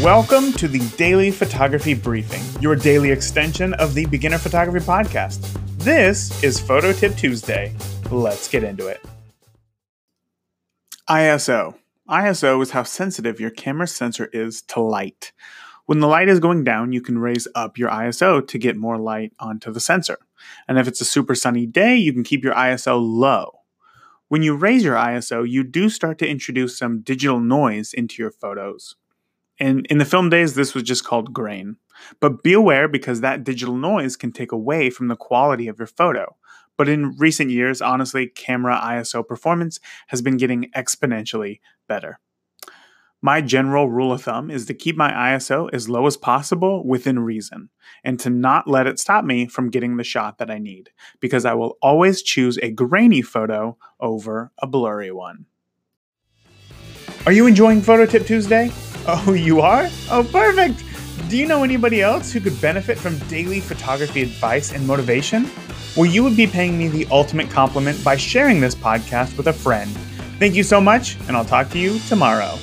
Welcome to the Daily Photography Briefing, your daily extension of the Beginner Photography Podcast. This is Photo Tip Tuesday. Let's get into it. ISO. ISO is how sensitive your camera sensor is to light. When the light is going down, you can raise up your ISO to get more light onto the sensor. And if it's a super sunny day, you can keep your ISO low. When you raise your ISO, you do start to introduce some digital noise into your photos. And in the film days, this was just called grain. But be aware because that digital noise can take away from the quality of your photo. But in recent years, honestly, camera ISO performance has been getting exponentially better. My general rule of thumb is to keep my ISO as low as possible within reason and to not let it stop me from getting the shot that I need because I will always choose a grainy photo over a blurry one. Are you enjoying Photo Tip Tuesday? Oh, you are? Oh, perfect! Do you know anybody else who could benefit from daily photography advice and motivation? Well, you would be paying me the ultimate compliment by sharing this podcast with a friend. Thank you so much, and I'll talk to you tomorrow.